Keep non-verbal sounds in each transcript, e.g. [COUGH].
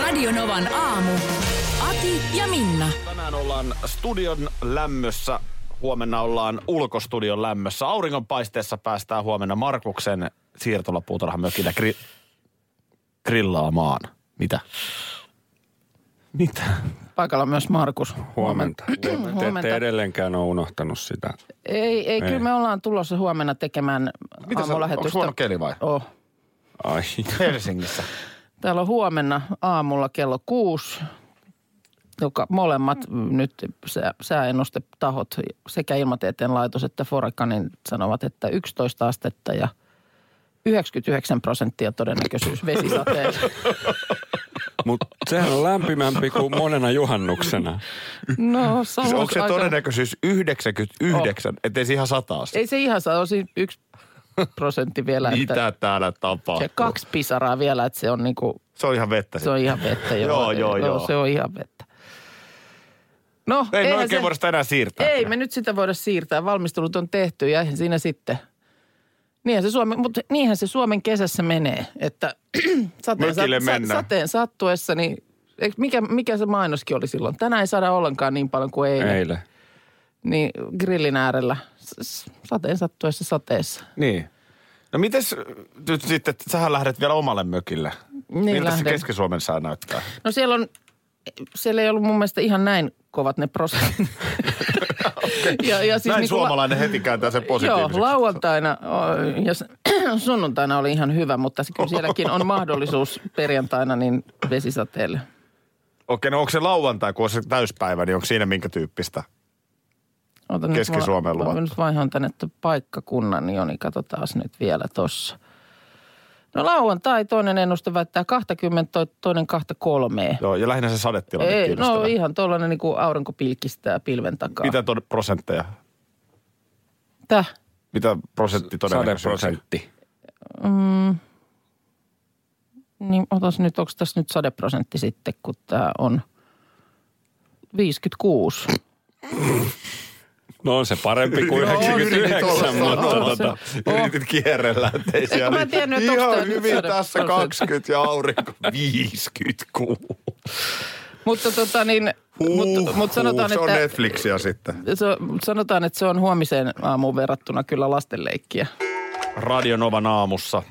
Radionovan aamu. Ati ja Minna. Tänään ollaan studion lämmössä. Huomenna ollaan ulkostudion lämmössä. Auringonpaisteessa päästään huomenna Markuksen siirtolapuutarhamökillä gri- grillaamaan. Mitä? Mitä? Paikalla on myös Markus. Huomenta. Te Huomenta. ette edelleenkään ole unohtanut sitä. Ei, ei, ei, kyllä me ollaan tulossa huomenna tekemään Mitä sä, onko aamulähetystä. huono keli vai? Oh. Ai. Helsingissä. Täällä on huomenna aamulla kello kuusi, joka molemmat nyt sää, sääennustetahot sekä Ilmatieteen laitos että Forekanin sanovat, että 11 astetta ja 99 prosenttia todennäköisyys vesisateelle. [LAUGHS] Mutta sehän on lämpimämpi kuin monena juhannuksena. No, se on Siis onko se aika- todennäköisyys 99, oh. ettei se ihan sataa? Ei se ihan saa, on siinä yksi prosentti vielä. Että Mitä täällä tapahtuu? se kaksi pisaraa vielä, että se on niinku Se on ihan vettä. Se on ihan vettä, joo. Joo, joo, joo. Se on ihan vettä. No, Ei me oikein se, voida sitä enää siirtää. Ei me nyt sitä voida siirtää. Valmistelut on tehty ja eihän siinä sitten. Niinhän se, Suomen, mutta niinhän se Suomen kesässä menee, että [CLEARS THROAT] sateen, Mökille mennään. sateen sattuessa, niin mikä, mikä se mainoskin oli silloin? Tänään ei saada ollenkaan niin paljon kuin eilen. Eilen. Niin grillin äärellä sateen sattuessa sateessa. Niin. No mites nyt sitten, että sähän lähdet vielä omalle mökille. Niin Miltä se lähden. Keski-Suomen sää näyttää? No siellä on, siellä ei ollut mun mielestä ihan näin kovat ne prosentit. [LAUGHS] ja, ja siis Näin la- suomalainen heti kääntää sen positiiviseksi. Joo, lauantaina ja [CLEARS THROAT] sunnuntaina oli ihan hyvä, mutta se kyllä sielläkin on mahdollisuus perjantaina niin vesisateelle. Okei, no onko se lauantai, kun on se täyspäivä, niin onko siinä minkä tyyppistä? Ota Mä luvattu. nyt vaihan tänne paikkakunnan, niin Joni, katsotaan nyt vielä tossa. No lauantai toinen ennuste väittää 20, toi- toinen 23. Joo, ja lähinnä se sadetilanne Ei, no ihan tuollainen niin kuin aurinko pilkistää pilven takaa. Mitä tod- prosentteja? Täh? Mitä prosentti todennäköisyys? Sadeprosentti. Niin otas nyt, onko tässä nyt sadeprosentti sitten, kun tämä on 56. [LAUGHS] No on se parempi kuin No, yritin 99, mutta tota, [LAUGHS] Yritit kierrellä, ettei Eikö siellä... mä tiennyt, Ihan hyvin sade- tässä prosentti? 20 ja aurinko 56. Mutta tota niin, Huh, mut, mut sanotaan, se on että... Netflixiä sitten. Se, sanotaan, että se on huomiseen aamuun verrattuna kyllä lastenleikkiä. Radio Novan aamussa.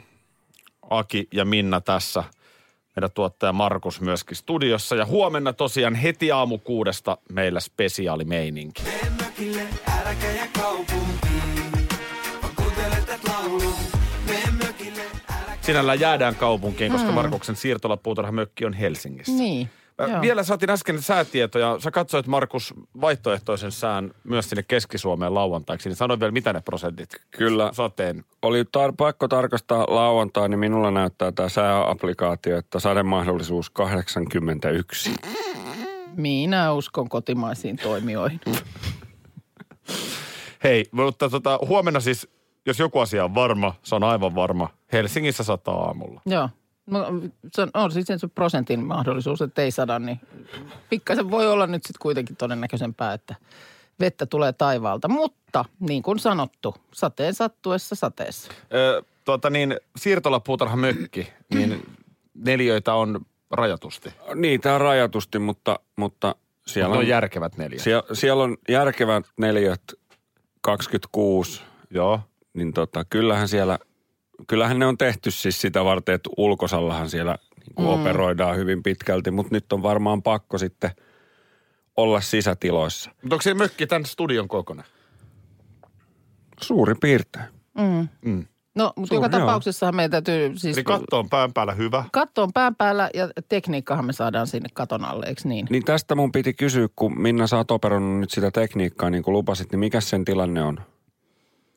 Aki ja Minna tässä. Meidän tuottaja Markus myöskin studiossa. Ja huomenna tosiaan heti aamu kuudesta meillä spesiaalimeininki. Mökille, äläkä ja kaupunkiin. Kuuntelet laulun. Mene mökille, Sinällään jäädään kaupunkiin, koska Markuksen siirtolapuutarhamökki on Helsingissä. Niin. Mä joo. Vielä saatiin äsken säätietoja. Sä katsoit, Markus, vaihtoehtoisen sään myös sinne Keski-Suomeen lauantaiksi. Niin sano vielä, mitä ne prosentit Kyllä. sateen. oli tar- pakko tarkastaa lauantai, niin minulla näyttää tämä sääapplikaatio, että sademahdollisuus 81. Minä uskon kotimaisiin toimijoihin. Hei, mutta tota, huomenna siis, jos joku asia on varma, se on aivan varma. Helsingissä sataa aamulla. Joo. No, se on, on siis se prosentin mahdollisuus, että ei sada, niin pikkasen voi olla nyt sitten kuitenkin todennäköisempää, että vettä tulee taivaalta. Mutta niin kuin sanottu, sateen sattuessa sateessa. Ö, tuota niin, siirtolapuutarhamökki, niin [CLEARS THROAT] neljöitä on rajatusti. Niitä on rajatusti, mutta, mutta siellä on, on järkevät neljät. siellä, siellä on järkevät neliöt 26, Joo. niin tota, kyllähän siellä, kyllähän ne on tehty siis sitä varten, että ulkosallahan siellä niin kuin mm. operoidaan hyvin pitkälti, mutta nyt on varmaan pakko sitten olla sisätiloissa. Mutta onko se mökki tämän studion kokoinen? Suuri piirtein. No, mutta Suuri, joka joo. tapauksessahan meidän täytyy siis... Eli katto on pään päällä hyvä. Katto on pään päällä ja tekniikkahan me saadaan sinne katon alle, eikö niin? Niin tästä mun piti kysyä, kun Minna sä oot operoinut nyt sitä tekniikkaa niin kuin lupasit, niin mikä sen tilanne on?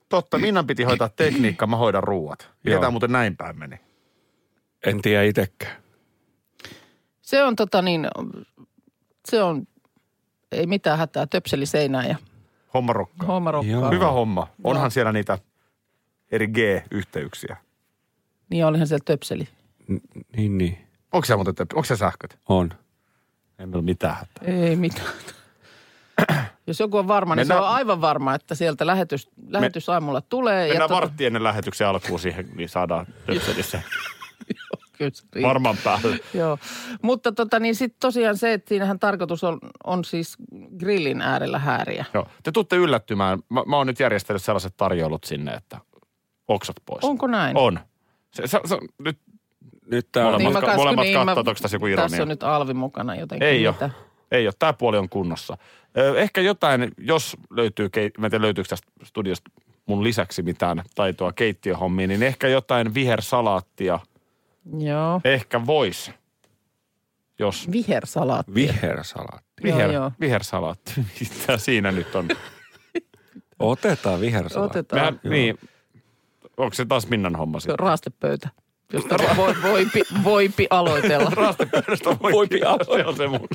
Totta, Minnan piti hoitaa tekniikka, mä hoidan ruuat. Miten tämä muuten näin päin meni? En tiedä itsekään. Se on tota niin, se on, ei mitään hätää, töpseli seinään ja Homma rokkaa. homma rokkaa. Hyvä homma. Onhan Joo. siellä niitä eri G-yhteyksiä. Niin olihan siellä töpseli. N- niin, niin. Onko siellä muuten, onko se sähköt? On. Ei meillä ole mitään hätää. Ei mitään. [CLEARS THROAT] Jos joku on varma, niin Mennään- se on aivan varma, että sieltä lähetys, lähetys aamulla tulee. Mennään ja tota- vartti ennen lähetyksen alkuun siihen, niin saadaan [LAUGHS] töpselissä Kyllä se varman päälle. Joo, mutta tota, niin sitten tosiaan se, että siinähän tarkoitus on, on siis grillin äärellä hääriä. Joo. Te tuutte yllättymään. Mä, mä oon nyt järjestänyt sellaiset tarjoulut sinne, että oksat pois. Onko näin? On. Se, se, se, nyt Nyt tää on... Molemmat mä ka- kas- molemmat mä- katsoo, että onko tässä joku ironia. Tässä on nyt Alvi mukana jotenkin. ei ole. Ei ole. Tämä puoli on kunnossa. Ehkä jotain, jos löytyy, mä en tiedä löytyykö tästä studiosta mun lisäksi mitään taitoa keittiöhommiin, niin ehkä jotain vihersalaattia Joo. ehkä vois. Jos Vihersalaatti. Vihersalaatti. Joo, viher, joo. vihersalaatti, [LAUGHS] mitä siinä nyt on? [LAUGHS] Otetaan vihersalaatti. Otetaan. Mehän, niin, onko se taas Minnan homma sitten? Raastepöytä, josta voi, voipi, voipi aloitella. [LAUGHS] Raastepöydästä voi Voipi [LAUGHS] se on se mun,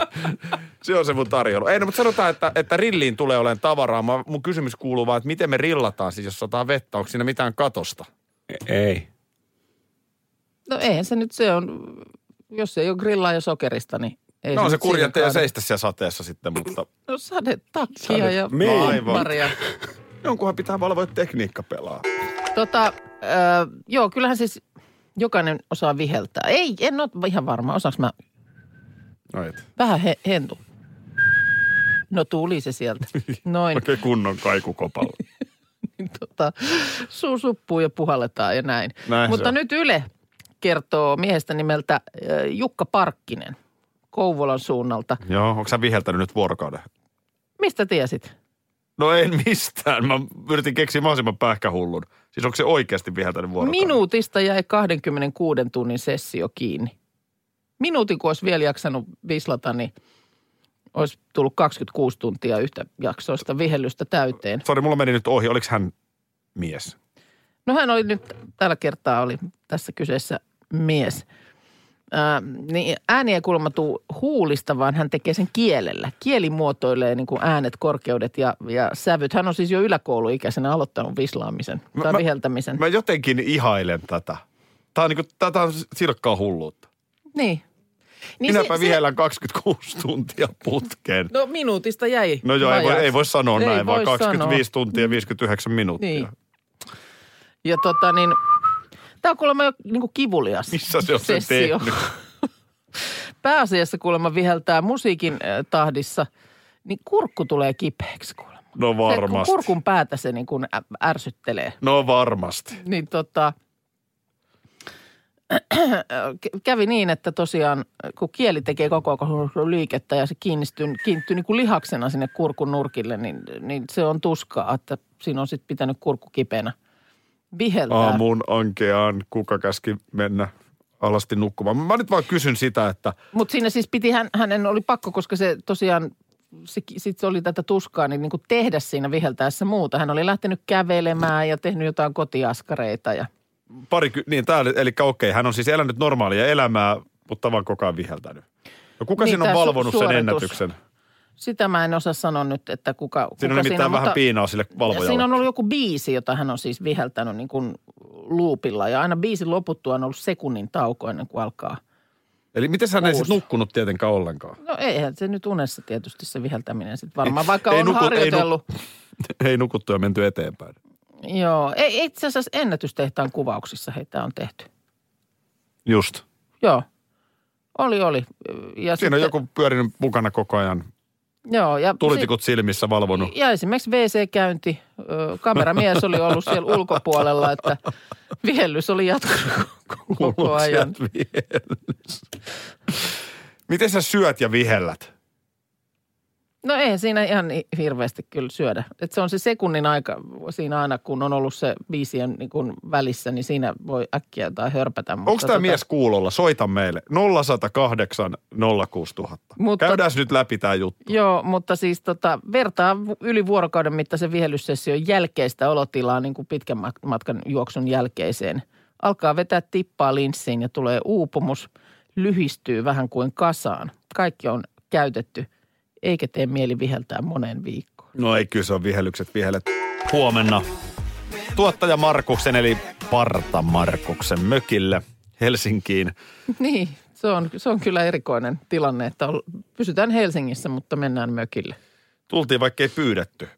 se on se mun tarjoulu. Ei, no, mutta sanotaan, että, että rilliin tulee olemaan tavaraa. Mä, mun kysymys kuuluu vaan, että miten me rillataan siis, jos sataa vettä. Onko siinä mitään katosta? Ei. No eihän se nyt se on, jos ei ole grillaa ja sokerista, niin ei No nyt se kurja kaada. seistä siellä sateessa sitten, mutta No sade, takkia Sade- ja Niin. Aivan. Maria. jonkunhan pitää valvoa, että tekniikka pelaa. Tota, äh, joo, kyllähän siis jokainen osaa viheltää. Ei, en ole ihan varma, osaanko mä No et. vähän he, hentu. No tuli se sieltä. [LAUGHS] Noin. Oikein kunnon kaikukopalla. [LAUGHS] tota, suu suppuu ja puhalletaan ja näin. Näin Mutta nyt Yle kertoo miehestä nimeltä Jukka Parkkinen Kouvolan suunnalta. Joo, onko sä viheltänyt nyt vuorokauden? Mistä tiesit? No en mistään. Mä yritin keksiä mahdollisimman pähkähullun. Siis onko se oikeasti viheltänyt vuorokauden? Minuutista jäi 26 tunnin sessio kiinni. Minuutin, kun olisi vielä jaksanut vislata, niin olisi tullut 26 tuntia yhtä jaksoista vihellystä täyteen. Sori, mulla meni nyt ohi. Oliko hän mies? No hän oli nyt, tällä kertaa oli tässä kyseessä mies. Ää, niin ääni ei kuulemma tuu huulista, vaan hän tekee sen kielellä. Kieli muotoilee niin kuin äänet, korkeudet ja, ja sävyt. Hän on siis jo yläkouluikäisenä aloittanut vislaamisen Mä- tai mä- viheltämisen. Mä jotenkin ihailen tätä. Tää on, niinku, tätä on silkkaa hulluutta. niin. Niin Minäpä se- vihellän 26 tuntia putkeen. No minuutista jäi. No joo, ei voi, ei voi sanoa Ei näin, vaan voi 25 sanoa. tuntia 59 minuuttia. Niin. Ja tota niin, tämä on kuulemma jo niin kivulias Missä se on sen sessio. tehnyt? [LAUGHS] Pääasiassa kuulemma viheltää musiikin äh, tahdissa, niin kurkku tulee kipeäksi kuulemma. No Se, kun varmasti. kurkun päätä se niin kuin ärsyttelee. No varmasti. Niin tota, [CLEARS THROAT] kä- kävi niin, että tosiaan kun kieli tekee koko ajan liikettä ja se kiinnistyy, kiinnittyy niin kuin lihaksena sinne kurkun nurkille, niin, niin se on tuskaa, että siinä on sitten pitänyt kurkku kipeänä viheltää. Aamuun ankeaan kuka käski mennä alasti nukkumaan. Mä nyt vaan kysyn sitä, että Mutta siinä siis piti, hän, hänen oli pakko, koska se tosiaan, se, sit se oli tätä tuskaa, niin, niin kuin tehdä siinä viheltäessä muuta. Hän oli lähtenyt kävelemään ja tehnyt jotain kotiaskareita ja pari, niin tää, eli okei, hän on siis elänyt normaalia elämää, mutta vaan koko ajan viheltänyt. No kuka Niin, siinä on tää su- valvonut sen ennätyksen? Sitä mä en osaa sanoa nyt, että kuka, kuka Siinä on nimittäin vähän mutta- piinaa sille valvojalle. Siinä on ollut joku biisi, jota hän on siis viheltänyt niin kuin luupilla ja aina biisin loputtua on ollut sekunnin tauko ennen kuin alkaa. Eli miten hän ei sitten nukkunut tietenkään ollenkaan? No eihän se nyt unessa tietysti se viheltäminen sitten varmaan, vaikka Ei on nuku- ei nu- harjoitellut. [LAUGHS] Ei nukuttu ja menty eteenpäin. Joo, ei itse asiassa ennätystehtaan kuvauksissa heitä on tehty. Just. Joo, oli, oli. Ja Siinä on sitten- joku pyörinyt mukana koko ajan. Joo, ja, Tulitikut silmissä valvonut. ja esimerkiksi WC-käynti. Kameramies oli ollut siellä ulkopuolella, että vihellys oli jatkunut koko ajan. Miten sä syöt ja vihellät? No ei siinä ihan niin hirveästi kyllä syödä. Et se on se sekunnin aika siinä aina, kun on ollut se biisien niin kuin välissä, niin siinä voi äkkiä jotain hörpätä. Onko tämä mies kuulolla? Soita meille. 0108 06000. Mutta- Käydään nyt läpi tämä juttu. Joo, mutta siis tota, vertaa yli vuorokauden mittaisen vihellyssession jälkeistä olotilaa niin kuin pitkän mat- matkan juoksun jälkeiseen. Alkaa vetää tippaa linssiin ja tulee uupumus. lyhistyy vähän kuin kasaan. Kaikki on käytetty, eikä tee mieli viheltää moneen viikkoon. No ei, kyllä se on vihellykset vihellet. Huomenna tuottaja Markuksen eli Parta Markuksen mökille Helsinkiin. [LAUGHS] Niin, se on, se on kyllä erikoinen tilanne, että pysytään Helsingissä, mutta mennään mökille. Tultiin vaikka ei pyydetty.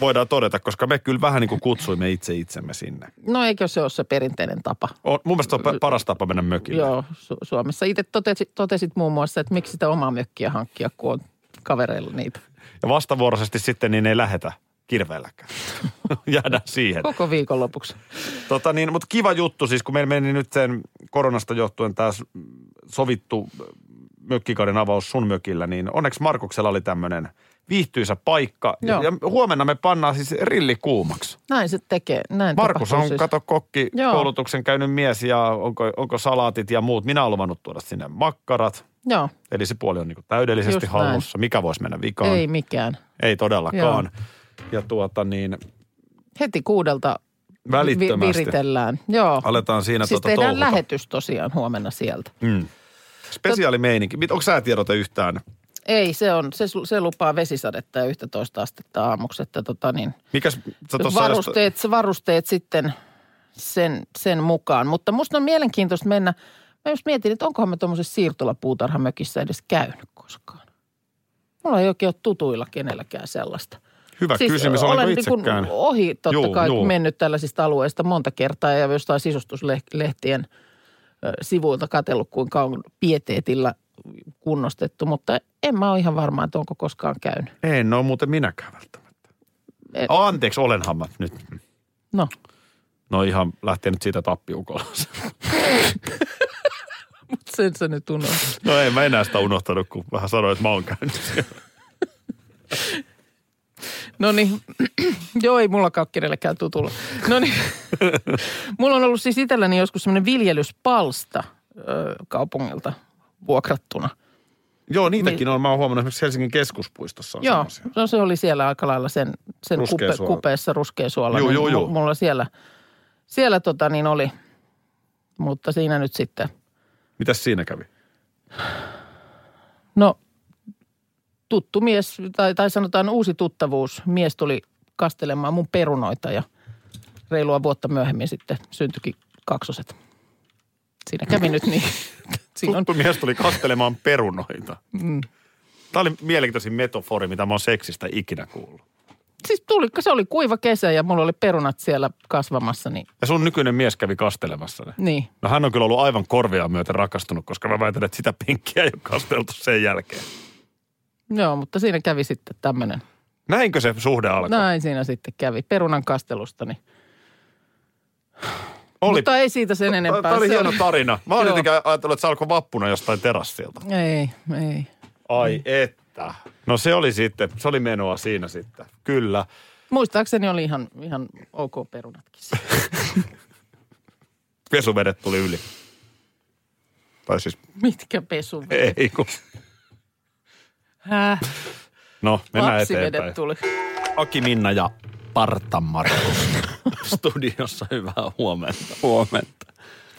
Voidaan todeta, koska me kyllä vähän niin kuin kutsuimme itse itsemme sinne. No eikö se ole se perinteinen tapa? On, mun mielestä on pa- paras tapa mennä mökille. Joo, Su- Suomessa. Itse totesit, totesit muun muassa, että miksi sitä omaa mökkiä hankkia, kun on kavereilla niitä. Ja vastavuoroisesti sitten niin ei lähetä kirveelläkään. [LAUGHS] Jäädään siihen. Koko viikonlopuksi. Tota niin, mutta kiva juttu siis, kun meillä meni nyt sen koronasta johtuen tämä sovittu mökkikauden avaus sun mökillä, niin onneksi Markuksella oli tämmöinen viihtyisä paikka. Ja, Joo. ja huomenna me pannaan siis rilli kuumaksi. Näin se tekee. Näin Markus on, siis. kato, kokki, Joo. koulutuksen käynyt mies ja onko, onko salaatit ja muut. Minä olen luvannut tuoda sinne makkarat. Joo, Eli se puoli on niin täydellisesti Just näin. hallussa. Mikä voisi mennä vikaan? ei mikään. Ei todellakaan. Ja tuota niin, Heti kuudelta välittömästi viritellään. Joo. aletaan siinä siis tota tehdään touhuta. lähetys tosiaan huomenna sieltä. Mm. Spesiaalimeininki. Mit- Onko sä tiedota yhtään? Ei, se, on, se, se lupaa vesisadetta ja 11 astetta aamuksi, että tota niin, Mikäs varusteet, varusteet sitten sen, sen mukaan. Mutta musta on mielenkiintoista mennä, mä just mietin, että onkohan me tuommoisessa siirtolapuutarhamökissä edes käynyt koskaan. Mulla ei oikein ole tutuilla kenelläkään sellaista. Hyvä siis kysymys, olen olenko niin itse kuin käynyt? ohi totta Juu, kai juu. mennyt tällaisista alueista monta kertaa ja jostain sisustuslehtien sivuilta katsellut, kuinka on pieteetillä kunnostettu, mutta en mä ole ihan varma, että onko koskaan käynyt. En ole muuten minäkään välttämättä. En. Oh, anteeksi, olenhan mä nyt. No, No ihan lähtee nyt siitä tappiukolla. [LAUGHS] sen sä nyt unohdit. No ei mä enää sitä unohtanut, kun vähän sanoin, että mä oon käynyt siellä. No niin, [CLEARS THROAT] joo ei mullakaan ole kenellekään tutulla. No niin, [LAUGHS] mulla on ollut siis itselläni joskus semmoinen viljelyspalsta ö, kaupungilta vuokrattuna. Joo, niitäkin on. Mä oon huomannut esimerkiksi Helsingin keskuspuistossa on Joo, semmosia. no se oli siellä aika lailla sen, sen kupe, kupeessa ruskeasuola. Juu, niin juu. mu- Mulla siellä, siellä tota niin oli, mutta siinä nyt sitten, Mitäs siinä kävi? no tuttu mies, tai, tai sanotaan uusi tuttavuus, mies tuli kastelemaan mun perunoita ja reilua vuotta myöhemmin sitten syntyikin kaksoset. Siinä kävi nyt niin. [LAUGHS] Siinä on, Tuttu mies tuli kastelemaan perunoita. Mm. Tämä oli mielenkiintoisin metafori, mitä mä oon seksistä ikinä kuullut. Siis tuli, se oli kuiva kesä ja mulla oli perunat siellä kasvamassa, niin, Ja sun nykyinen mies kävi kastelemassa ne. niin. No hän on kyllä ollut aivan korvia myöten rakastunut, koska mä väitän, että sitä penkkiä ei ole kasteltu sen jälkeen. Joo, mutta siinä kävi sitten tämmöinen. Näinkö se suhde alkoi? Näin siinä sitten kävi. Perunan kastelusta, niin. Oli. Mutta ei siitä sen enempää. Tämä oli Se hieno tarina. Mä jotenkin ajatellut, että se alkoi vappuna jostain terassilta. Ei, ei. Ai että. No se oli sitten, se oli menoa siinä sitten. Kyllä. Muistaakseni oli ihan, ihan ok perunatkin. [LAUGHS] Pesuvedet tuli yli. Tai siis, Mitkä pesu? ei kun. Häh? No, mennään Lapsivedet eteenpäin. tuli. Aki Minna ja Parta Markus [LAUGHS] studiossa. Hyvää huomenta. Huomenta.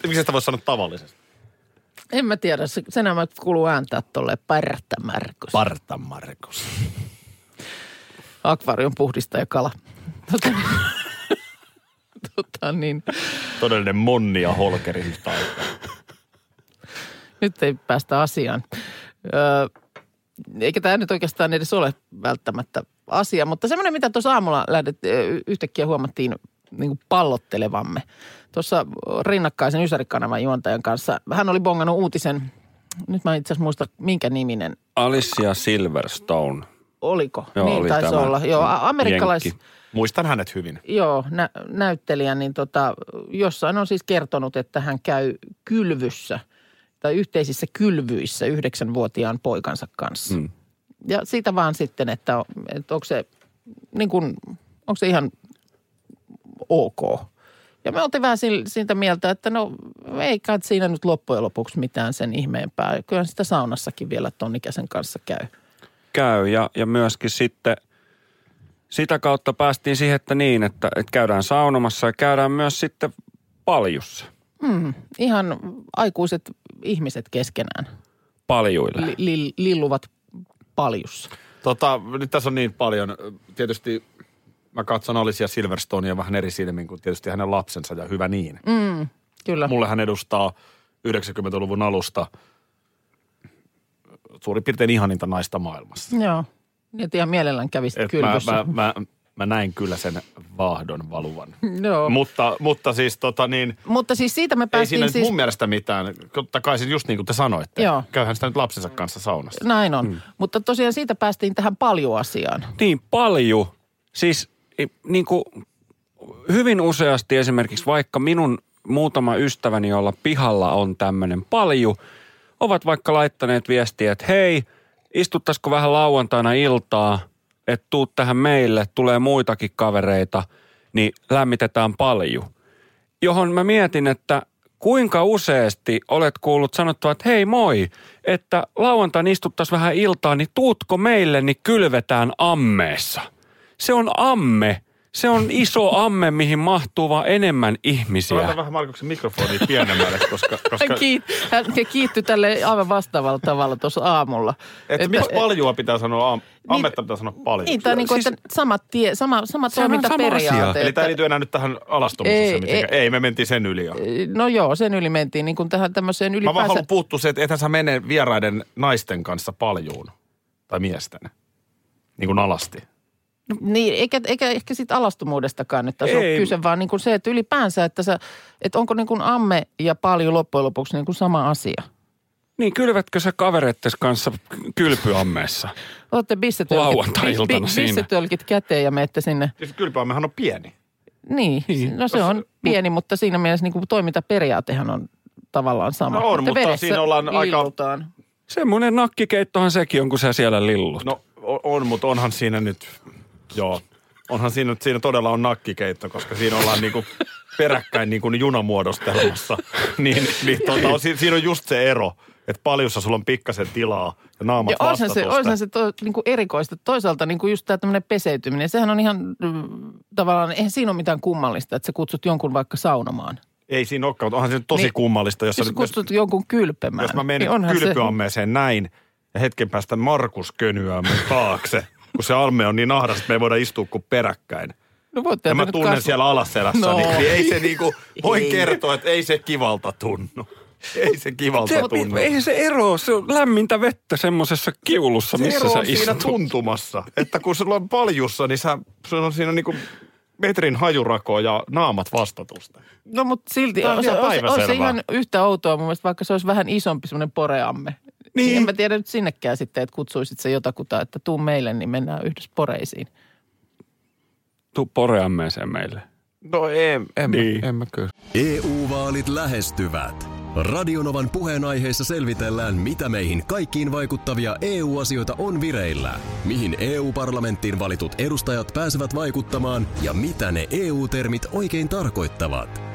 Miksi sitä voisi sanoa tavallisesti? En mä tiedä, se- sen mä kuuluu ääntää tolleen parta Markus. Parta Markus. [LAUGHS] Akvaarion puhdistaja kala. [LAUGHS] Tota, [LAUGHS] tota niin, Todellinen monni ja holkeri yhtä aikaa. nyt ei päästä asiaan. Öö, eikä tämä nyt oikeastaan edes ole välttämättä asia, mutta semmoinen, mitä tuossa aamulla lähdet, yhtäkkiä huomattiin niin kuin pallottelevamme. Tuossa rinnakkaisen Ysärikanavan juontajan kanssa, hän oli bongannut uutisen, nyt mä itse asiassa muista minkä niminen, Alicia Silverstone. oliko? Joo, niin oli taisi tämä olla. Joo, amerikkalais... jenkki. Muistan hänet hyvin. Joo, nä- näyttelijä, niin tota, jossain on siis kertonut, että hän käy kylvyssä tai yhteisissä kylvyissä yhdeksänvuotiaan poikansa kanssa. Mm. Ja siitä vaan sitten, että, on- että onko se, niin kuin, onko se ihan ok. Ja me oltiin vähän siitä mieltä, että no ei kai siinä nyt loppujen lopuksi mitään sen ihmeempää. Kyllähän sitä saunassakin vielä ton ikäisen kanssa käy. Käy ja, ja myöskin sitten sitä kautta päästiin siihen, että niin, että, että käydään saunomassa ja käydään myös sitten paljussa. Mm, ihan aikuiset ihmiset keskenään Paljuille. li, li, lilluvat paljussa? Tota, nyt tässä on niin paljon. Tietysti mä katson Alicia Silverstonea vähän eri silmin kuin tietysti hänen lapsensa ja hyvä niin. Mm, kyllä. Mulle hän edustaa 90-luvun alusta suurin piirtein ihaninta naista maailmassa. Joo. Että ihan mielellään kävisit Et mä, mä, mä, mä näin kyllä sen vaahdon valuvan. Joo. Mutta, mutta siis tota niin, Mutta siis siitä me ei päästiin siinä nyt siis... mun mielestä mitään. Totta kai se just niin kuin te sanoitte. Joo. Käyhän sitä nyt lapsensa kanssa saunassa. Näin on. Mm. Mutta tosiaan siitä päästiin tähän paljon asiaan. Niin paljon. Siis niin kuin hyvin useasti esimerkiksi vaikka minun muutama ystäväni, jolla pihalla on tämmöinen palju, ovat vaikka laittaneet viestiä, että hei, istuttaisiko vähän lauantaina iltaa, että tuut tähän meille, tulee muitakin kavereita, niin lämmitetään palju. Johon mä mietin, että kuinka useasti olet kuullut sanottava, että hei moi, että lauantaina istuttaisiin vähän iltaa, niin tuutko meille, niin kylvetään ammeessa. Se on amme. Se on iso amme, mihin mahtuu vaan enemmän ihmisiä. Laita vähän Markuksen mikrofonia pienemmälle, koska... koska Hän, kiit, hän kiittyi tälle aivan vastaavalla tavalla tuossa aamulla. että miksi paljua pitää sanoa, am, ammetta pitää sanoa paljon. Niin, tai niin kuin, Siis- että sama, tie, sama, sama on sama toimintaperiaate. asia. Eli että- tämä ei liity enää nyt tähän alastomuuteen Ei, mitenkään. Ei, me mentiin sen yli jo. No joo, sen yli mentiin niin kuin tähän tämmöiseen Mä vaan ylipäänsä. haluan puuttua se, että ethän sä mene vieraiden naisten kanssa paljuun. Tai miesten. Niin kuin alasti. Niin, eikä, eikä ehkä siitä alastumuudestakaan nyt tässä ole kyse, vaan niin kuin se, että ylipäänsä, että, sä, että onko niin kuin amme ja paljon loppujen lopuksi niin kuin sama asia. Niin kylvätkö sä kavereittes kanssa kylpyammeessa? Olette bissetölkit, siinä. bissetölkit käteen ja menette sinne. Siis kylpyammehan on pieni. Niin, Niin. no se on pieni, mutta siinä mielessä niin kuin toimintaperiaatehan on tavallaan sama. No on, mutta vedessä siinä ollaan aika- lillutaan. Semmoinen nakkikeittohan sekin on, kun sä siellä lillut. No on, mutta onhan siinä nyt, joo. Onhan siinä, siinä todella on nakkikeitto, koska siinä ollaan niinku peräkkäin niinku junamuodostelmassa. niin, niin tota, on, si- siinä on just se ero, että paljussa sulla on pikkasen tilaa ja naamat Ja olisihan se, olisihan se to, niin kuin erikoista. Toisaalta niin kuin just tämä tämmöinen peseytyminen, sehän on ihan mm, tavallaan, eihän siinä ole mitään kummallista, että sä kutsut jonkun vaikka saunomaan. Ei siinä olekaan, mutta onhan se nyt tosi Niin, kummallista, jos, Jos sä, sä jos, kutsut jonkun kylpemään. jos mä menen niin onhan se- kylpyammeeseen näin ja hetken päästä Markus könyää mun taakse, kun se amme on niin ahdas, että me ei voida istua kuin peräkkäin. No voitte Ja mä tunnen kasva- siellä alaselässä, No. niin, niin ei se niinku, [LAUGHS] voin Ei. kertoa, että ei se kivalta tunnu. Ei se kivalta Se, tunnu. ei se ero, se on lämmintä vettä semmoisessa kiulussa, se missä ero sä on siinä istut. tuntumassa, että kun sulla on paljussa, niin sä, sulla on siinä niinku metrin hajurako ja naamat vastatusta. No mutta silti, on on se, ihan on, se, on se ihan yhtä outoa mun mielestä, vaikka se olisi vähän isompi semmoinen poreamme. Niin. Niin. En mä tiedä nyt sinnekään sitten, että kutsuisit se jotakuta, että tuu meille, niin mennään yhdessä poreisiin. Tuu poreammeeseen meille. No en, en, Niin. mä, en mä kyllä. EU-vaalit lähestyvät. Radionovan puheenaiheessa selvitellään, mitä meihin kaikkiin vaikuttavia EU-asioita on vireillä, mihin EU-parlamenttiin valitut edustajat pääsevät vaikuttamaan ja mitä ne EU-termit oikein tarkoittavat.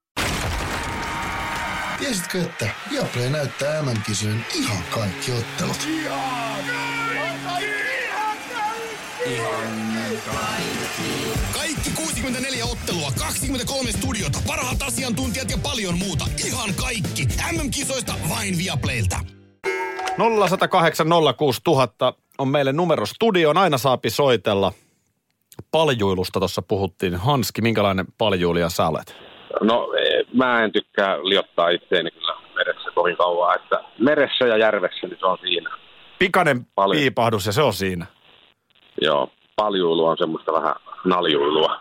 Tiesitkö, että Viaplay näyttää MM-kisojen ihan kaikki ottelut? Kaikki 64 ottelua, 23 studiota, parhaat asiantuntijat ja paljon muuta. Ihan kaikki. MM-kisoista vain Viaplaylta. 0108 06000 on meille numero studioon. Aina saapi soitella. Paljuilusta tuossa puhuttiin. Hanski, minkälainen paljuilija sä olet? No mä en tykkää liottaa itseäni kyllä meressä kovin kauan, että meressä ja järvessä niin se on siinä. Pikainen Paljon. piipahdus ja se on siinä. Joo, paljuilu on semmoista vähän naljuilua. [LAUGHS]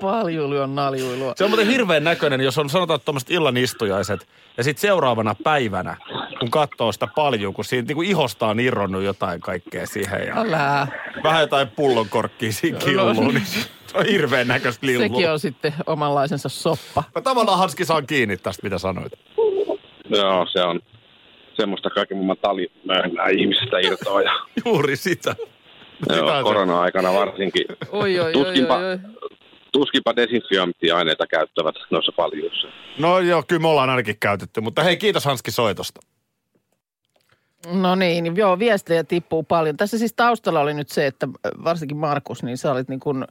Paljuilu on naljuilua. Se on muuten hirveän näköinen, jos on sanotaan tuommoiset illanistujaiset ja sitten seuraavana päivänä, kun katsoo sitä paljon, kun siitä niin ihosta on irronnut jotain kaikkea siihen ja Älä. vähän jotain pullonkorkkia siinä killuun, niin se on hirveän näköistä lillua. Sekin on sitten omanlaisensa soppa. Mä tavallaan Hanski saan kiinni tästä, mitä sanoit. Joo, se on semmoista kaiken maailman talimöhnää ihmisistä irtoa. Ja, Juuri sitä. Joo, korona-aikana varsinkin. Oi, oi, Tuskinpa, oi, oi. tuskinpa desinfiointiaineita käyttävät noissa paljuissa. No joo, kyllä me ollaan ainakin käytetty. Mutta hei, kiitos Hanski soitosta. No niin, niin joo, viestejä tippuu paljon. Tässä siis taustalla oli nyt se, että varsinkin Markus, niin sä olit niin kuin,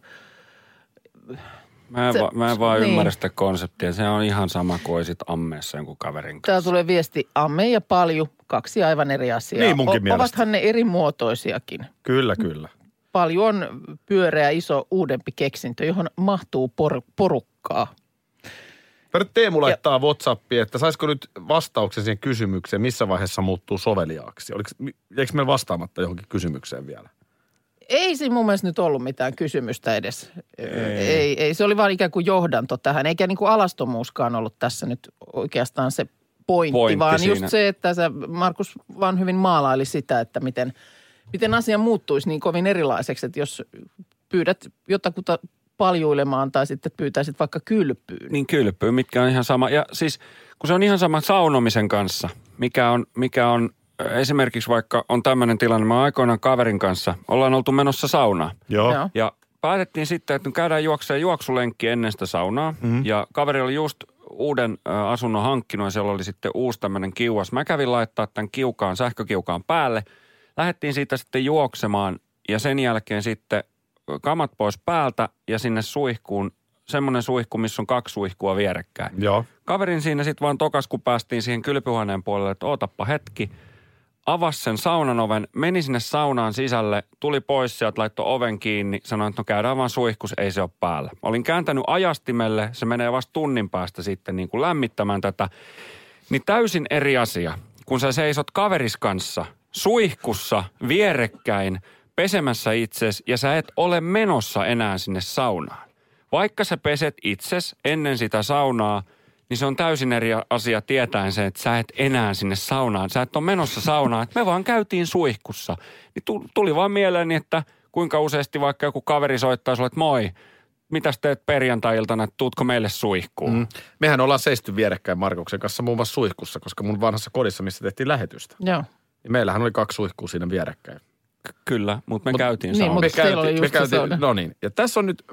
Mä en, Se- va, mä en vaan niin. ymmärrä sitä konseptia. Se on ihan sama kuin olisit ammeessa jonkun kaverin täällä kanssa. tulee viesti Amme ja Palju, kaksi aivan eri asiaa. Niin munkin O- mielestä. Ovathan ne eri muotoisiakin. Kyllä, kyllä. Paljon on pyöreä, iso, uudempi keksintö, johon mahtuu por- porukkaa. Mutta nyt Teemu laittaa Whatsappiin, että saisiko nyt vastauksen siihen kysymykseen, missä vaiheessa muuttuu soveliaaksi? Oliko, eikö meillä vastaamatta johonkin kysymykseen vielä? Ei siinä mun mielestä nyt ollut mitään kysymystä edes. Ei. ei, ei. Se oli vaan ikään kuin johdanto tähän, eikä niin kuin alastomuuskaan ollut tässä nyt oikeastaan se pointti, Pointti vaan siinä. just se, että sä, Markus vaan hyvin maalaili sitä, että miten, miten asia muuttuisi niin kovin erilaiseksi, että jos pyydät jotakuta paljuilemaan tai sitten pyytäisit vaikka kylpyyn. Niin kylpyy, mitkä on ihan sama. Ja siis kun se on ihan sama saunomisen kanssa, mikä on, mikä on esimerkiksi vaikka on tämmöinen tilanne, mä aikoinaan kaverin kanssa ollaan oltu menossa saunaan. Joo. Joo. Ja päätettiin sitten, että nyt käydään juoksemaan juoksulenkki ennen sitä saunaa. Mm-hmm. Ja kaveri oli just uuden asunnon hankkinut ja siellä oli sitten uusi tämmöinen kiuas. Mä kävin laittaa tämän kiukaan, sähkökiukaan päälle. Lähdettiin siitä sitten juoksemaan ja sen jälkeen sitten kamat pois päältä ja sinne suihkuun. Semmoinen suihku, missä on kaksi suihkua vierekkäin. Joo. Kaverin siinä sitten vaan tokas, kun päästiin siihen kylpyhuoneen puolelle, että ootappa hetki. Avasi sen saunan oven, meni sinne saunaan sisälle, tuli pois sieltä, laittoi oven kiinni, sanoi, että no käydään vaan suihkus, ei se ole päällä. Olin kääntänyt ajastimelle, se menee vasta tunnin päästä sitten niin kuin lämmittämään tätä. Niin täysin eri asia, kun sä seisot kaveris kanssa suihkussa vierekkäin pesemässä itses ja sä et ole menossa enää sinne saunaan. Vaikka sä peset itses ennen sitä saunaa, niin se on täysin eri asia tietäen se, että sä et enää sinne saunaan. Sä et ole menossa saunaan, että me vaan käytiin suihkussa. Niin tu- tuli vaan mieleeni, että kuinka useasti vaikka joku kaveri soittaa sulle, että moi, mitäs teet perjantai-iltana, että tuutko meille suihkuun? Mm. Mehän ollaan seisty vierekkäin Markuksen kanssa muun muassa suihkussa, koska mun vanhassa kodissa, missä tehtiin lähetystä, Joo. niin meillähän oli kaksi suihkua siinä vierekkäin. Kyllä, mutta me Mut- käytiin niin, saunaan. mut- teillä oli just se sauna. no niin. Ja tässä on nyt,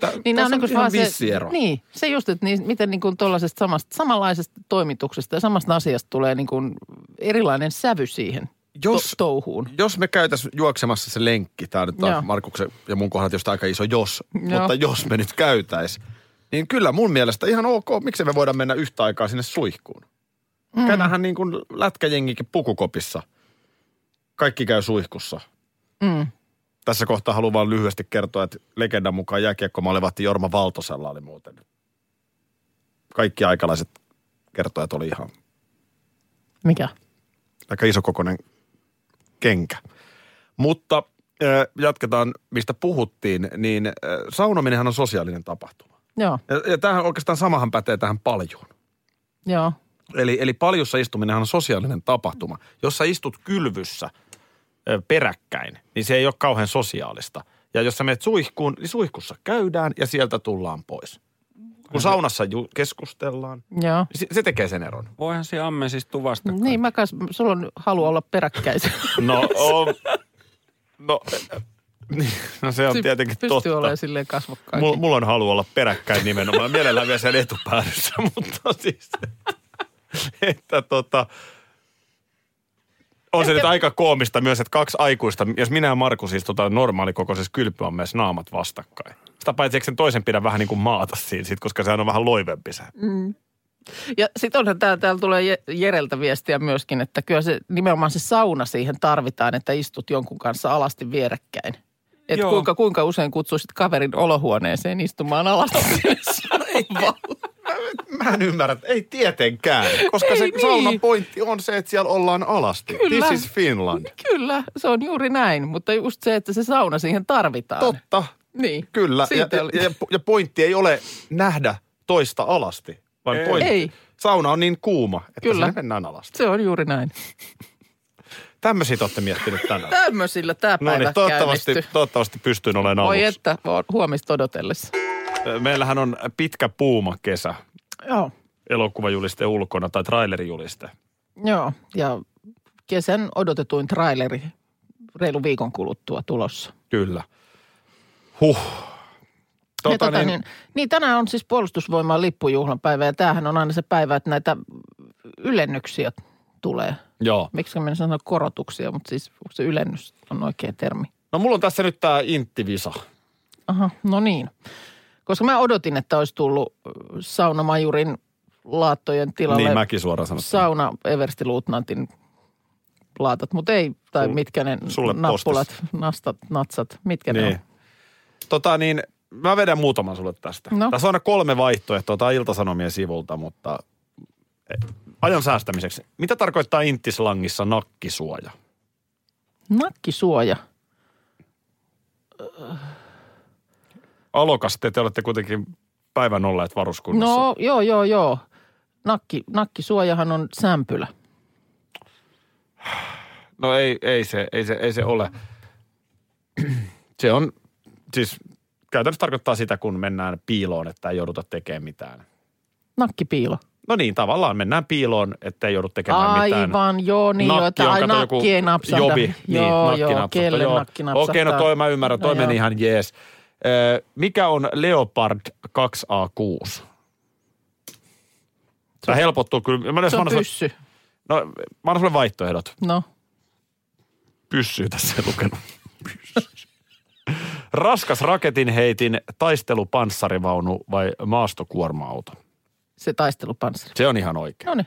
Tää- niin tässä nämä on niin ihan se, ero. Niin, se just, että niin, miten niin kuin tuollaisesta samasta, samanlaisesta toimituksesta ja samasta asiasta tulee niin kuin erilainen sävy siihen Jos- to, touhuun. jos me käytäisiin juoksemassa se lenkki, tämä nyt on. Markuksen ja mun kohdalla tietysti aika iso jos, Joo. mutta jos me nyt käytäis, niin kyllä mun mielestä ihan ok, miksi me voidaan mennä yhtä aikaa sinne suihkuun. Mm. Käydäänhän niin kuin lätkäjengikin pukukopissa. Kaikki käy suihkussa. Mm. Tässä kohtaa haluan vaan lyhyesti kertoa, että legendan mukaan jääkiekkomaalivahti Jorma Valtosella oli muuten. Kaikki aikalaiset kertojat oli ihan Mikä? aika isokokoinen kenkä. Mutta jatketaan, mistä puhuttiin, niin saunominenhan on sosiaalinen tapahtuma. Joo, Ja, ja tämähän oikeastaan samahan pätee tähän paljuun. joo. Eli, eli paljussa istuminenhan on sosiaalinen tapahtuma. Jos sä istut kylvyssä peräkkäin, niin se ei ole kauhean sosiaalista. Ja jos sä menet suihkuun, niin suihkussa käydään ja sieltä tullaan pois. Kun saunassa ju- keskustellaan, Joo. niin se, se tekee sen eron. Voihan se amme siis tuvasta. Niin, mä kas, sulla on halu olla peräkkäisen. No, [LAUGHS] on, no, niin, no se on tietenkin Pystyy totta. olemaan silleen kasvokkain. Mulla, mulla on halu olla peräkkäin nimenomaan. Mielellään vielä sen etupäädyssä, [LAUGHS] mutta siis, että tota, on se nyt aika koomista myös, että kaksi aikuista, jos minä ja Markus istutaan normaalikokoisessa kylpyammeessa naamat vastakkain. Sitä paitsi eikö sen toisen pidä vähän niin kuin maata siinä, sit, koska sehän on vähän loivempi se. Ja sitten onhan täällä, täällä tulee Je- Jereltä viestiä myöskin, että kyllä se nimenomaan se sauna siihen tarvitaan, että istut jonkun kanssa alasti vierekkäin. Että Joo. kuinka, kuinka usein kutsuisit kaverin olohuoneeseen istumaan alasti? [LAUGHS] Mä en ymmärrä, että ei tietenkään, koska Ei se niin. saunan pointti on se, että siellä ollaan alasti. Kyllä. This is Finland. Kyllä, se on juuri näin, mutta just se, että se sauna siihen tarvitaan. Totta, Niin. Kyllä, ja, Siitä ja, oli- ja, ja pointti ei ole nähdä toista alasti, vaan Ei. pointti. Ei. Sauna on niin kuuma, että Kyllä. sinne mennään alasti. Se on juuri näin. Tämmöisiä te olette miettinyt tänään. Tämmöisillä tämä No päivä niin, toivottavasti, toivottavasti pystyn olemaan Oi aluksi. että, oon huomista odotellessa. Meillähän on pitkä puuma kesä. Joo. elokuvajuliste ulkona tai trailerijuliste. Joo, ja kesän odotetuin traileri reilu viikon kuluttua tulossa. Kyllä. Huh. Tota, tota, niin, niin, niin tänään on siis puolustusvoimaan lippujuhlan päivä ja tämähän on aina se päivä, että näitä ylennyksiä tulee. Joo. Miksi minä sanoa korotuksia, mutta siis onko se ylennys on oikea termi? No mulla on tässä nyt tää Inttivisa. Aha, no niin. Koska mä odotin, että olisi tullut saunamajurin laattojen tilalle Niin mäkin suoraan sanottuna. sauna Eversti Luutnantin laatat, mutta ei, tai Sul- mitkä ne sulle nappulat, postis. nastat, natsat, mitkä ne Niin. on. Tota niin, mä vedän muutaman sulle tästä. No. Tässä on aina kolme vaihtoehtoa, tämä Iltasanomien sivulta, mutta eh, ajan säästämiseksi. Mitä tarkoittaa inttislangissa nakkisuoja? Nakkisuoja. Alokas, te, te olette kuitenkin päivän olleet varuskunnassa. No joo, joo, joo. Nakki, nakkisuojahan on sämpylä. No ei, ei, se, ei, se, ei se ole. Se on, siis käytännössä tarkoittaa sitä, kun mennään piiloon, että ei jouduta tekemään mitään. Nakkipiilo. No niin, tavallaan mennään piiloon, että ei joudu tekemään mitään. Aivan, joo, niin joo, että ai nakki ei napsahda. Jobi, niin, joo, nakki joo, napsahtaa. kelle Joo. nakki napsahtaa. Okei, no toi mä ymmärrän, toi No meni joo. ihan jees. Mikä on Leopard 2A6? Tämä helpottuu kyllä. Mä, Se on annan, pyssy. no, mä annan sulle vaihtoehdot. No, Pyssyy tässä ei lukenut. Pyssy. Raskas raketinheitin, taistelupanssarivaunu vai maastokuorma-auto? se taistelupanssari. Se on ihan oikein. No niin.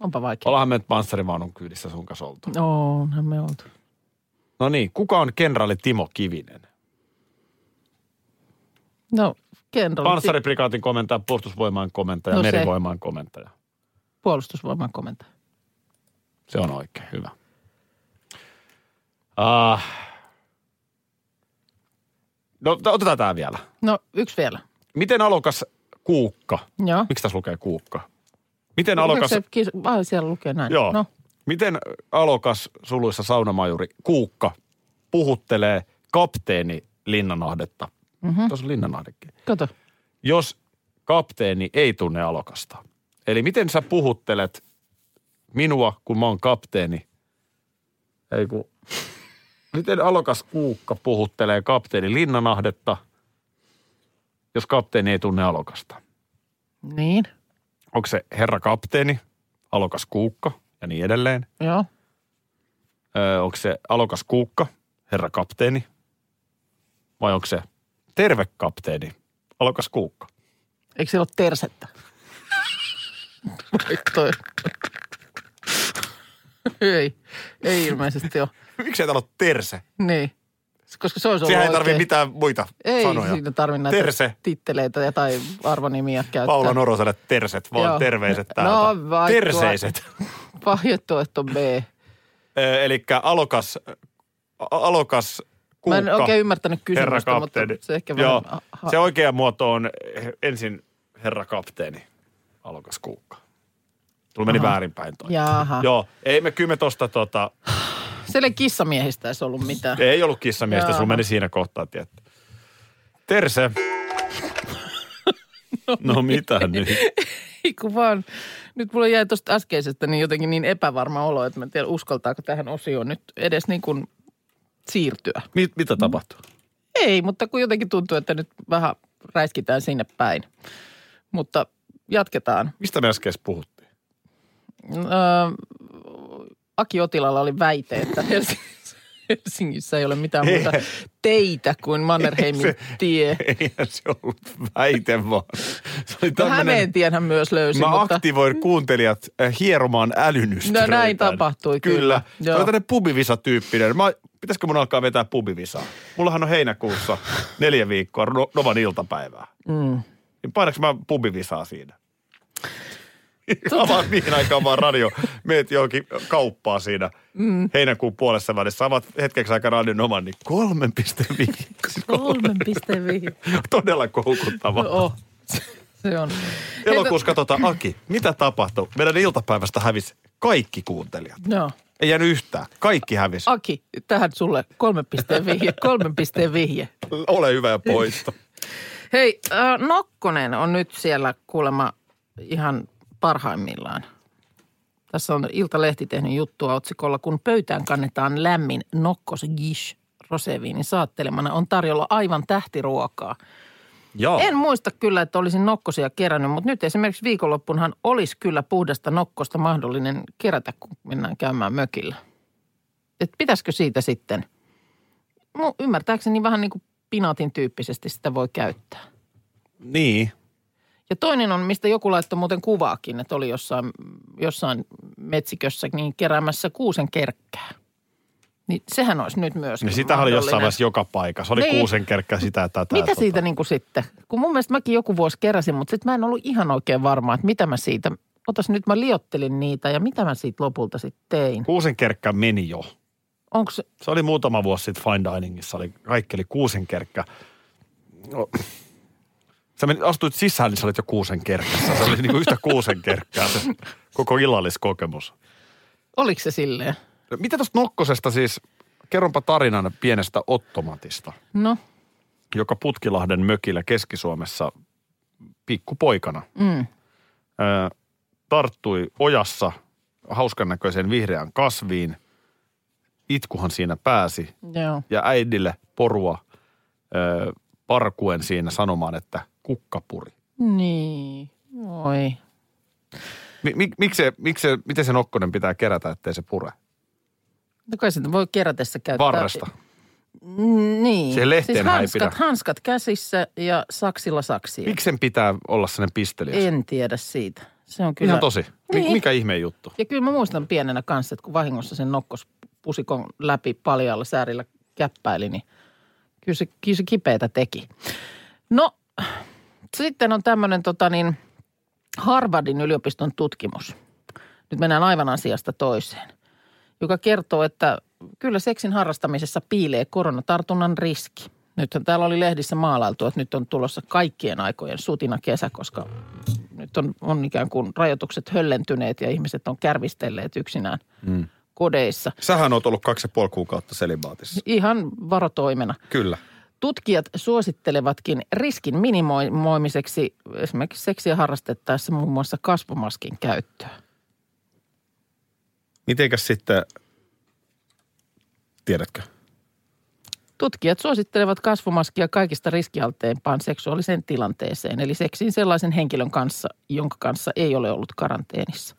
Onpa vaikea. Ollaanhan me nyt panssarivaunun kyydissä sun kanssa oltu. Onhan me oltu. No niin, kuka on kenraali Timo Kivinen? No, kenraali. Panssariprikaatin komentaja, puolustusvoimaan komentaja, No no se. merivoimaan komentaja. Puolustusvoiman komentaja. Se on oikein, hyvä. Ah. No otetaan tämä vielä. No, yksi vielä. Miten alokas kuukka? Joo. Miksi tässä lukee kuukka? Miten alokas, Se, kis- ai, siellä lukee näin. joo, No, miten alokas suluissa saunamajuri kuukka puhuttelee kapteeni Linnanahdetta? Mm-hmm. Tuossa on Linnanahdekin. kato. jos kapteeni ei tunne alokasta. Eli miten sä puhuttelet minua, kun mä oon kapteeni? Ei kun, [LAUGHS] miten alokas kuukka puhuttelee kapteeni Linnanahdetta, jos kapteeni ei tunne alokasta? Niin, Onko se herra kapteeni, alokas kuukka ja niin edelleen? joo. Öö, onko se alokas kuukka, herra kapteeni? Vai onko se terve kapteeni, alokas kuukka? Eikö siellä ole tersettä? Toi. ei, ei ilmeisesti ole. Miksi ei täällä ole terse? Niin. Koska se olisi Siihen ei tarvitse mitään muita Ei sanoja. siinä tarvitse näitä Terse. titteleitä ja tai arvonimiä käyttää. Paula Noroselle terset, vaan Joo. terveiset täältä. No, vaikka- Terseiset. Vaihtoehto B. Eli alokas, alokas kuukka. Mä en oikein ymmärtänyt kysymystä, mutta se ehkä Joo, vähän... ha- se oikea muoto on he- ensin herra kapteeni, alokas kuukka. Tulla meni väärinpäin toi. Jaha. Joo, ei me kyllä me tosta tota, Siellä ei kissamiehistä edes ollut mitään. ei ollut kissamiestä, sulla meni siinä kohtaa, tietty. Terse. [LAUGHS] No mitä nyt? Ei kun vaan, nyt mulla jäi tuosta äskeisestä niin jotenkin niin epävarma olo, että mä en tiedä uskaltaako tähän osioon nyt edes niin kuin siirtyä. Mit, mitä tapahtuu? Ei, mutta kun jotenkin tuntuu, että nyt vähän räiskitään sinne päin. Mutta jatketaan. Mistä me äsken puhuttiin? Öö, Aki Otilalla oli väite, että Helsingissä, Helsingissä ei ole mitään muuta teitä kuin Mannerheimin Se- tie. Eihän se ollut väite vaan. Se oli No tämmönen, Hämeentienhän hän myös löysi, mä mutta aktivoin kuuntelijat äh, hieromaan älynystyröitä. No näin tapahtui, kyllä. Kyllä. Se Joo. oli tämmöinen pubivisa-tyyppinen. Mä, pitäisikö mun alkaa vetää pubivisaa? Mullahan on heinäkuussa neljä viikkoa no, Novan iltapäivää. mm. Niin mä pubivisaa siinä? Avaat mihin aikaan vaan radio. Meet johonkin kauppaa siinä mm. heinäkuun puolessa välissä. Avaat hetkeksi aikaa radion oman, niin 3,5. 3,5. [LAUGHS] Todella koukuttava. No, oh. se on. Elokuussa katsotaan, Aki, mitä tapahtui? Meidän iltapäivästä hävisi kaikki kuuntelijat. Joo. Ei jäänyt yhtään. Kaikki hävisi. Aki, tähän sulle kolme pisteen vihje, kolmen pisteen vihje. Ole hyvä ja poisto. Hei, äh, Nokkonen on nyt siellä kuulemma ihan parhaimmillaan. Tässä on Iltalehti tehnyt juttua otsikolla, kun pöytään kannetaan lämmin nokkos gish roseviinin saattelemana on tarjolla aivan tähtiruokaa. Joo. En muista kyllä, että olisin nokkosia kerännyt, mutta nyt esimerkiksi viikonloppunhan olisi kyllä puhdasta nokkosta mahdollinen kerätä, kun mennään käymään mökillä. Et pitäisikö siitä sitten? No, ymmärtääkseni vähän niin kuin pinaatin tyyppisesti sitä voi käyttää. Niin. Ja toinen on, mistä joku laittoi muuten kuvaakin, että oli jossain, jossain metsikössä niin keräämässä kuusen kerkkää. Niin sehän olisi nyt myös Niin sitähän oli jossain vaiheessa joka paikassa. Oli Niin. kuusenkerkkä sitä tätä. Mitä tota. siitä niin kuin sitten? Kun mun mielestä mäkin joku vuosi keräsin, mutta sitten mä en ollut ihan oikein varma, että mitä mä siitä, otas nyt mä liottelin niitä ja mitä mä siitä lopulta sitten tein. Kuusenkerkkä meni jo. Onko se, Se oli muutama vuosi sitten Fine Diningissa. Oli, kaikki oli kuusenkerkkä. No. Sä menit, astuit sisään, niin sä olit jo kuusenkerkkässä. Se oli niinku yhtä kuusenkerkkää se koko illalliskokemus. oliko se silleen? Mitä tuosta nokkosesta siis, kerronpa tarinan pienestä ottomatista, No, joka Putkilahden mökillä Keski-Suomessa pikkupoikana mm, ö, tarttui ojassa hauskan näköiseen vihreään kasviin. Itkuhan siinä pääsi joo. ja äidille porua ö, parkuen siinä sanomaan, että kukkapuri. Niin, oi. Mi- mi- miksi se, miksi se, miten se nokkonen pitää kerätä, ettei se pure? No kai sitä voi kerätessä käyttää. Varresta. Mm, Niin. Siihen lehteen siis hanskat, hanskat käsissä ja saksilla saksia. Miksi sen pitää olla sellainen pisteliäs? En tiedä siitä. Se on kyllä... Ihan tosi. Niin. Mikä ihmeen juttu? Ja kyllä mä muistan pienenä kanssa, että kun vahingossa sen nokkospusikon läpi paljalla säärillä käppäili, niin kyllä se, kyllä se kipeätä teki. No, sitten on tämmöinen tota niin, Harvardin yliopiston tutkimus. Nyt mennään aivan asiasta toiseen. Joka kertoo, että kyllä seksin harrastamisessa piilee koronatartunnan riski. Nythän täällä oli lehdissä maalailtu, että nyt on tulossa kaikkien aikojen sutina kesä, koska nyt on, on ikään kuin rajoitukset höllentyneet ja ihmiset on kärvistelleet yksinään mm. kodeissa. Sähän oot ollut kaksi ja puoli kuukautta selibaatissa. Ihan varotoimena. Kyllä. Tutkijat suosittelevatkin riskin minimoimiseksi esimerkiksi seksiä harrastettaessa muun muassa kasvomaskin käyttöä. Mitenkäs sitten, tiedätkö? Tutkijat suosittelevat kasvomaskia kaikista riskialteimpaan seksuaaliseen tilanteeseen, eli seksiin sellaisen henkilön kanssa, jonka kanssa ei ole ollut karanteenissa.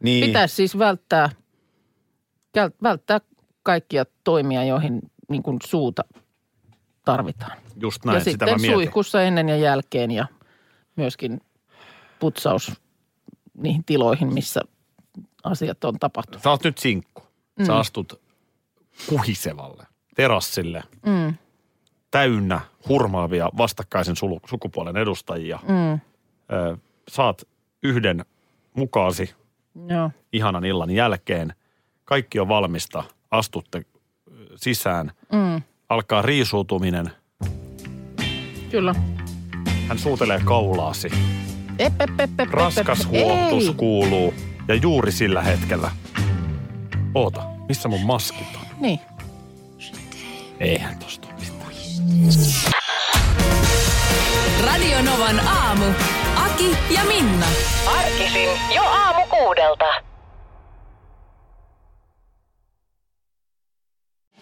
Niin. Pitäisi siis välttää, välttää kaikkia toimia, joihin niin kuin suuta tarvitaan. Just näin, ja sitä mä sitten mietin. suihkussa ennen ja jälkeen ja myöskin putsaus niihin tiloihin, missä asiat on tapahtunut. Sä oot nyt sinkku. Sä astut kuhisevalle terassille. Mm. Täynnä hurmaavia vastakkaisen sukupuolen edustajia. Mm. Ö, saat yhden mukaasi Joo. ihanan illan jälkeen. Kaikki on valmista. Astutte sisään. Mm. Alkaa riisuutuminen. Kyllä. Hän suutelee kaulaasi. Ep, ep, ep, ep, Raskas ep, huohtus Ei. kuuluu. Ja juuri sillä hetkellä. Oota, missä mun maskit on? Niin. Eihän tosta mitään. Radio Novan aamu. Aki ja Minna. Arkisin jo aamu kuudelta.